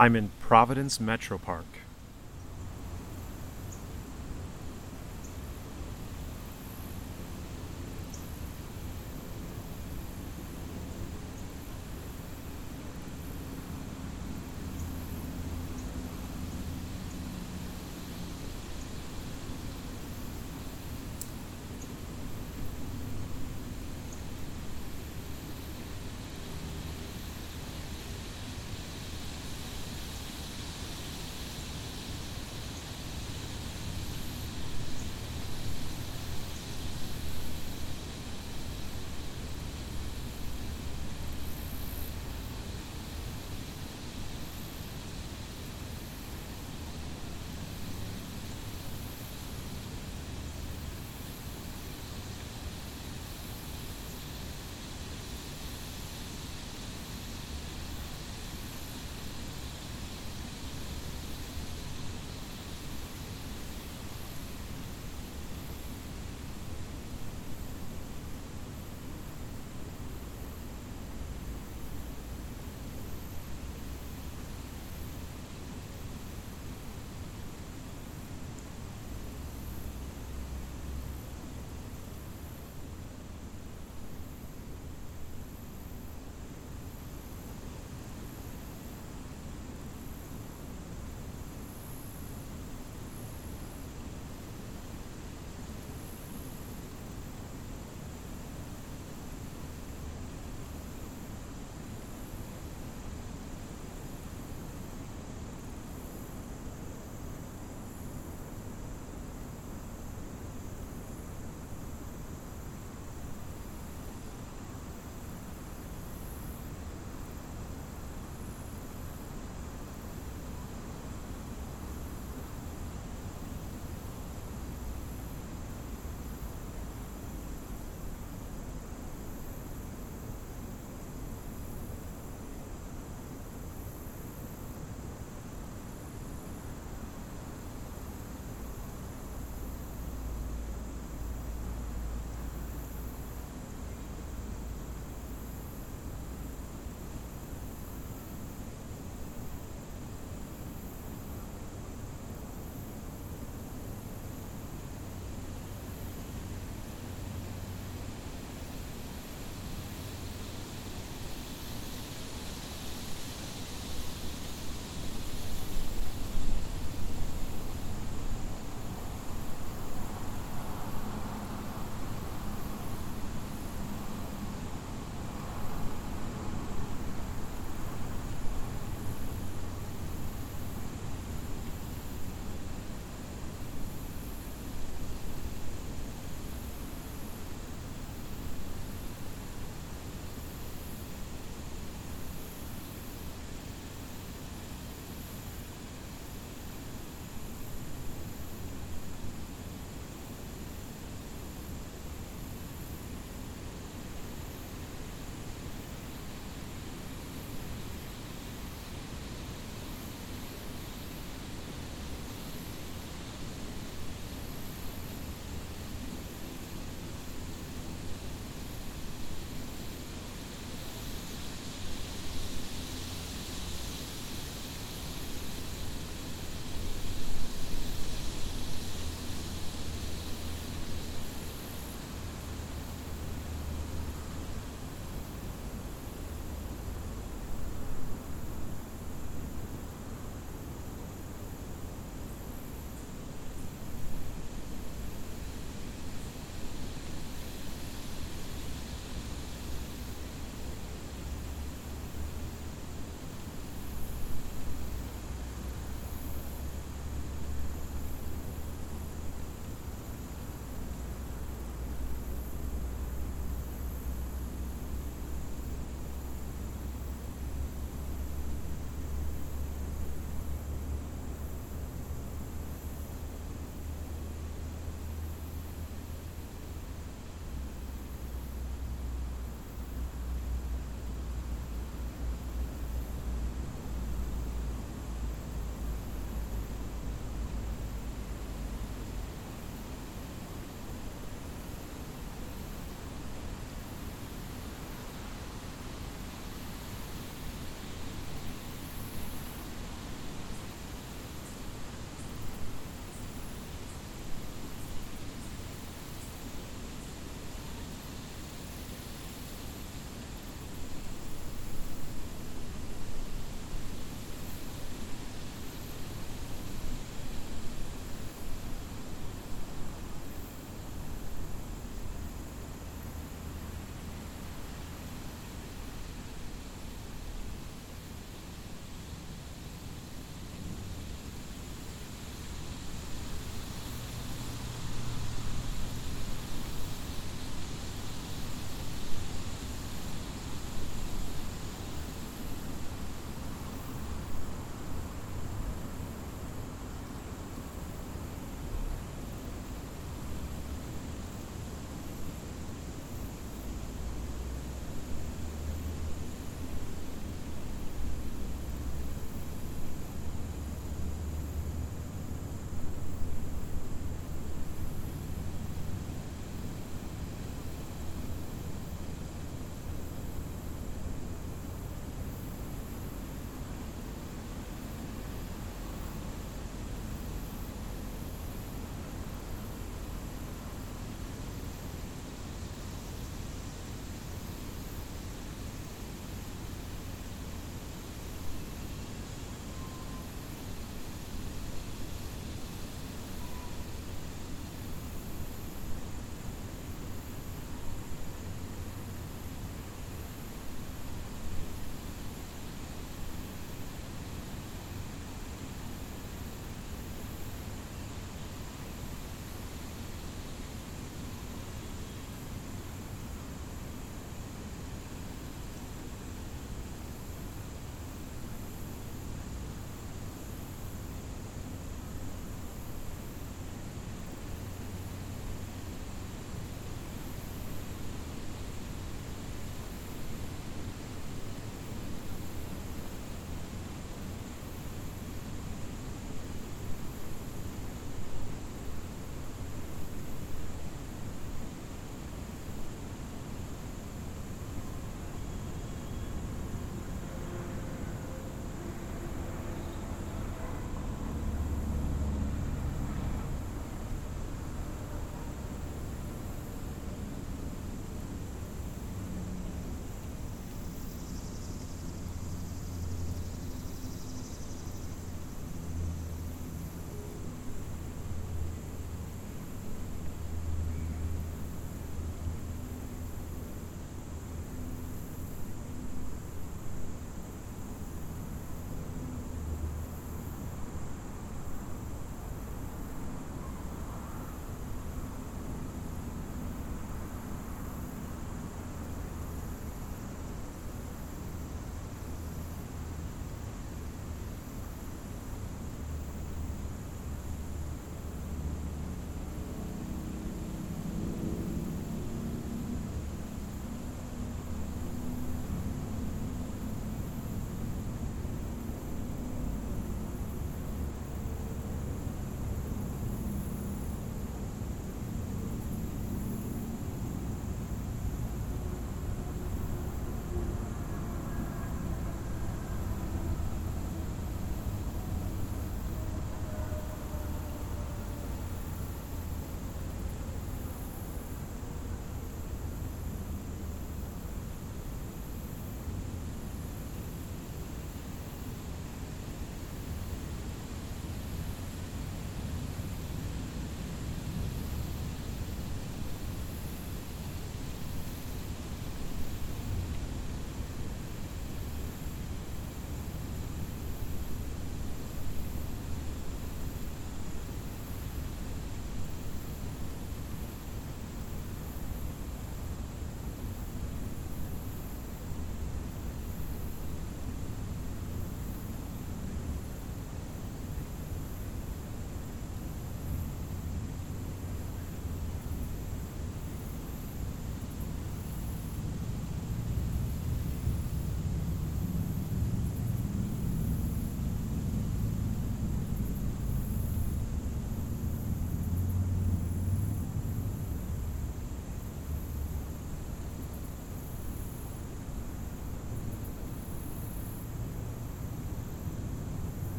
I'm in Providence Metro Park.